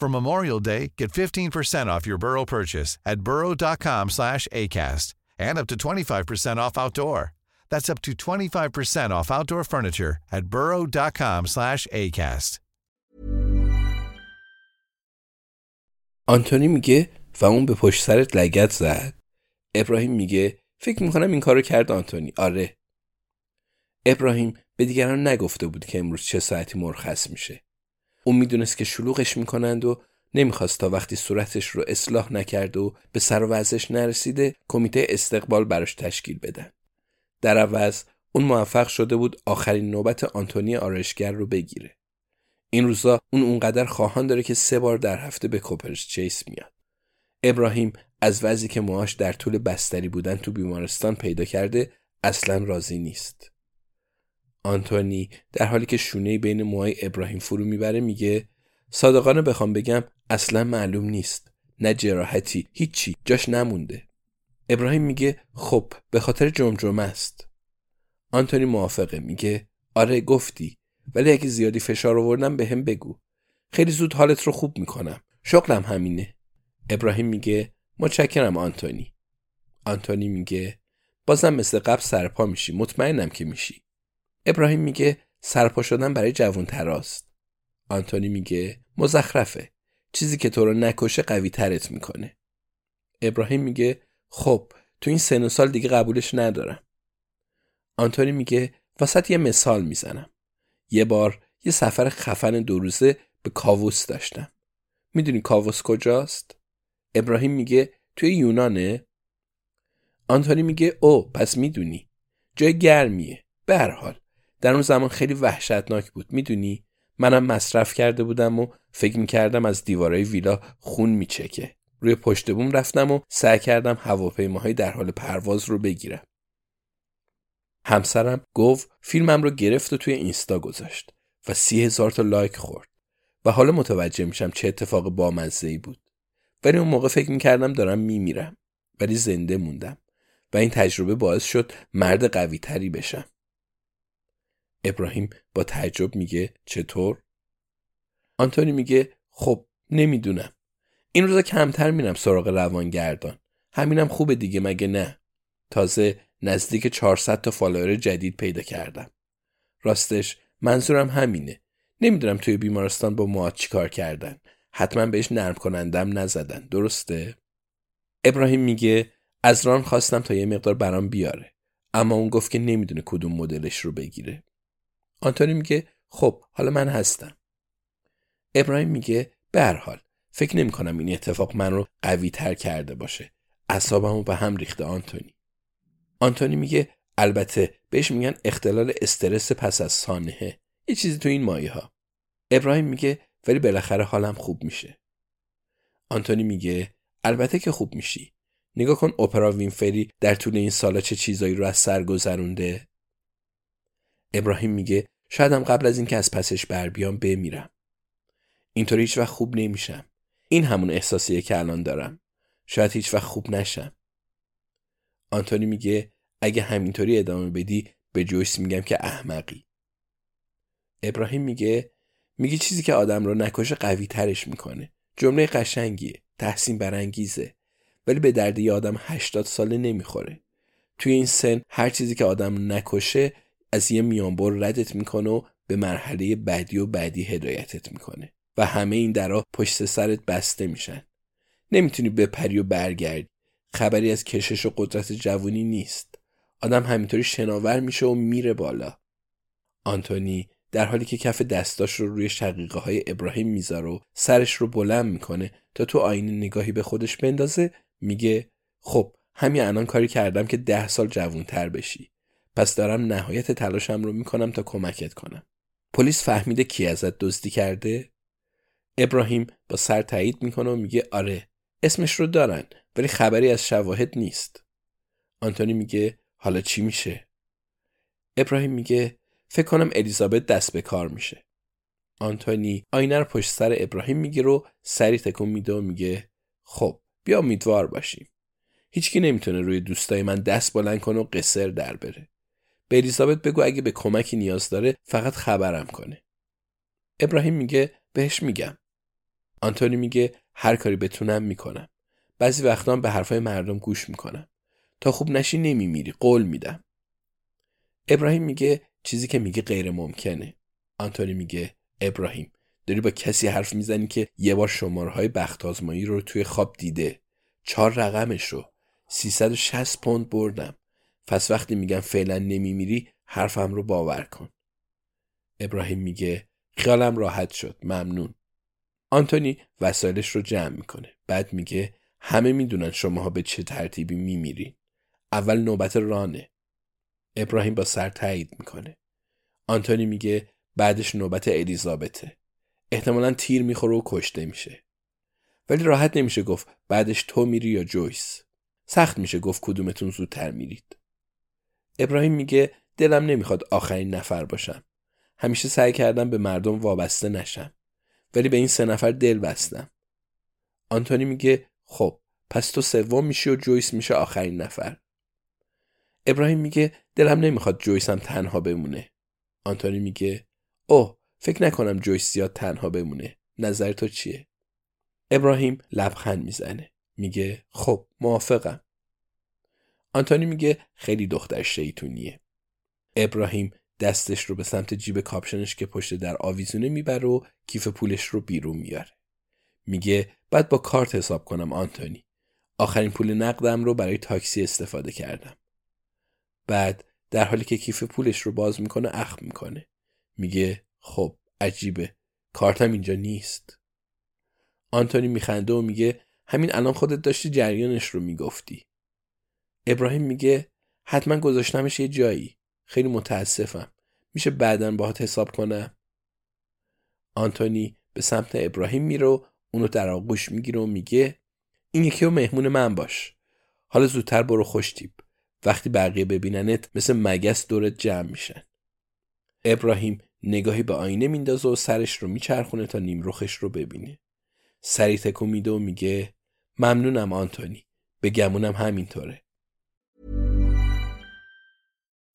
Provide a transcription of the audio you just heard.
For Memorial Day, get 15% off your Burrow purchase at burrow.com slash ACAST and up to 25% off outdoor. That's up to 25% off outdoor furniture at burrow.com slash ACAST. آنتونی میگه و اون به پشت سرت لگت زد ابراهیم میگه فکر می‌کنم این کارو کرد آنتونی آره ابراهیم به دیگران نگفته بود که امروز چه ساعتی مرخص میشه اون می‌دونست که شلوغش می‌کنند و نمی‌خواست تا وقتی صورتش رو اصلاح نکرد و به سر و نرسیده کمیته استقبال براش تشکیل بدن. در عوض اون موفق شده بود آخرین نوبت آنتونی آرشگر رو بگیره. این روزا اون اونقدر خواهان داره که سه بار در هفته به کوپرس چیس میاد. ابراهیم از وضعی که موهاش در طول بستری بودن تو بیمارستان پیدا کرده اصلا راضی نیست. آنتونی در حالی که شونه بین موهای ابراهیم فرو می‌بره میگه صادقانه بخوام بگم اصلا معلوم نیست. نه جراحتی هیچی. جاش نمونده. ابراهیم میگه خب به خاطر جمجمه است. آنتونی موافقه میگه آره گفتی. ولی اگه زیادی فشار آوردم به هم بگو. خیلی زود حالت رو خوب می‌کنم. شغلم همینه. ابراهیم میگه متشکرم آنتونی. آنتونی میگه بازم مثل قبل سرپا میشی. مطمئنم که میشی. ابراهیم میگه سرپا شدن برای جوون تراست. آنتونی میگه مزخرفه. چیزی که تو رو نکشه قوی ترت می‌کنه. ابراهیم میگه خب تو این سن و سال دیگه قبولش ندارم. آنتونی میگه واسط یه مثال می‌زنم. یه بار یه سفر خفن دو روزه به کاووس داشتم. می‌دونی کاووس کجاست؟ ابراهیم میگه توی یونانه؟ آنتونی میگه او پس می‌دونی. جای گرمیه. به هر حال در اون زمان خیلی وحشتناک بود می‌دونی؟ منم مصرف کرده بودم و فکر می‌کردم از دیوارای ویلا خون میچکه. روی پشت بوم رفتم و سعی کردم هواپیماهای در حال پرواز رو بگیرم. همسرم گفت فیلمم رو گرفت و توی اینستا گذاشت و سی هزار تا لایک خورد و حالا متوجه میشم چه اتفاق بامزه ای بود. ولی اون موقع فکر می‌کردم دارم میمیرم ولی زنده موندم و این تجربه باعث شد مرد قوی تری بشم. ابراهیم با تعجب میگه چطور؟ آنتونی میگه خب نمی‌دونم. این روزا کمتر میرم سراغ روانگردان. همینم خوبه دیگه مگه نه؟ تازه نزدیک 400 تا فالوور جدید پیدا کردم. راستش منظورم همینه. نمی‌دونم توی بیمارستان با مواد چیکار کردن. حتما بهش نرم کنندم نزدن. درسته؟ ابراهیم میگه از ران خواستم تا یه مقدار برام بیاره. اما اون گفت که نمی‌دونه کدوم مدلش رو بگیره. آنتونی میگه خب حالا من هستم. ابراهیم میگه به حال فکر نمی کنم این اتفاق من رو قوی تر کرده باشه. اعصابمو به هم ریخته آنتونی. آنتونی میگه البته بهش میگن اختلال استرس پس از سانحه. یه چیزی تو این مایه ها ابراهیم میگه ولی بالاخره حالم خوب میشه. آنتونی میگه البته که خوب میشی. نگاه کن اپرا وینفری در طول این سالا چه چیزایی رو از سر گذرونده؟ ابراهیم میگه شایدم قبل از اینکه از پسش بر بیام بمیرم. اینطوری هیچ وقت خوب نمیشم. این همون احساسیه که الان دارم. شاید هیچ وقت خوب نشم. آنتونی میگه اگه همینطوری ادامه بدی به جویس میگم که احمقی. ابراهیم میگه میگه چیزی که آدم رو نکشه قوی ترش می‌کنه. جمله قشنگیه تحسین برانگیزه. ولی به درد یه آدم 80 ساله نمی‌خوره. توی این سن هر چیزی که آدم نکشه از یه میانبر ردت می‌کنه و به مرحله بعدی و بعدی هدایتت می‌کنه. و همه این درا پشت سرت بسته میشن. نمی‌تونی بپری و برگردی. خبری از کشش و قدرت جوونی نیست. آدم همینطوری شناور میشه و میره بالا. آنتونی در حالی که کف دستاش رو روی شقیقه های ابراهیم می‌ذاره و سرش رو بلند می‌کنه تا تو آینه نگاهی به خودش بندازه میگه خب همین الان کاری کردم که ده سال جوونتر بشی. پس دارم نهایت تلاشم رو می‌کنم تا کمکت کنم. پلیس فهمیده کی ازت دزدی کرده؟ ابراهیم با سر تایید می‌کنه و میگه آره اسمش رو دارن ولی خبری از شواهد نیست. آنتونی میگه حالا چی میشه؟ ابراهیم میگه فکر کنم الیزابت دست به کار میشه. آنتونی آینه رو پشت سر ابراهیم میگه رو سری تکون میده و میگه خب بیا امیدوار باشیم. هیچکی نمی‌تونه روی دوستای من دست بلند کنه و قصر در بره. به الیزابت بگو اگه به کمکی نیاز داره فقط خبرم کنه. ابراهیم میگه بهش میگم. آنتونی میگه هر کاری بتونم می‌کنم. بعضی وقتا به حرفای مردم گوش می‌کنم. تا خوب نشی نمیمیری قول میدم. ابراهیم میگه چیزی که میگه غیر ممکنه. آنتونی میگه ابراهیم داری با کسی حرف می‌زنی که یه بار شماره های بخت آزمایی رو توی خواب دیده. چهار رقمش رو 360 پوند بردم. پس وقتی میگم فعلا نمیمیری حرفم رو باور کن. ابراهیم میگه خیالم راحت شد ممنون. آنتونی وسایلش رو جمع می‌کنه. بعد میگه همه می‌دونن شماها به چه ترتیبی میمیرین اول نوبت رانه. ابراهیم با سر تایید می‌کنه. آنتونی میگه بعدش نوبت الیزابته. احتمالا تیر می‌خوره و کشته میشه. ولی راحت نمیشه گفت بعدش تو میری یا جویس. سخت میشه گفت کدومتون زودتر میرید. ابراهیم میگه دلم نمی‌خواد آخرین نفر باشم. همیشه سعی کردم به مردم وابسته نشم. ولی به این سه نفر دل بستم. آنتونی میگه خب پس تو سوم میشی و جویس میشه آخرین نفر. ابراهیم میگه دلم نمی‌خواد جویس هم تنها بمونه. آنتونی میگه اوه فکر نکنم جویس زیاد تنها بمونه. نظر تو چیه؟ ابراهیم لبخند می‌زنه. میگه خب موافقم. آنتونی میگه خیلی دختر شیطونیه ابراهیم دستش رو به سمت جیب کاپشنش که پشت در آویزونه می‌بره و کیف پولش رو بیرون میاره. میگه بعد با کارت حساب کنم آنتونی. آخرین پول نقدم رو برای تاکسی استفاده کردم. بعد در حالی که کیف پولش رو باز می‌کنه اخم می‌کنه. میگه خب عجیبه. کارتم اینجا نیست. آنتونی میخنده و میگه همین الان خودت داشتی جریانش رو می‌گفتی. ابراهیم میگه حتما گذاشتمش یه جایی. خیلی متاسفم. میشه بعدا باهات حساب کنم. آنتونی به سمت ابراهیم میره و اونو در آغوش می‌گیره و میگه این یکی و مهمون من باش. حالا زودتر برو خوشتیب وقتی بقیه ببیننت مثل مگس دورت جمع میشن. ابراهیم نگاهی به آینه میندازه و سرش رو میچرخونه تا نیم رخش رو ببینه. سری تکو میده و میگه ممنونم آنتونی. به گمونم همینطوره.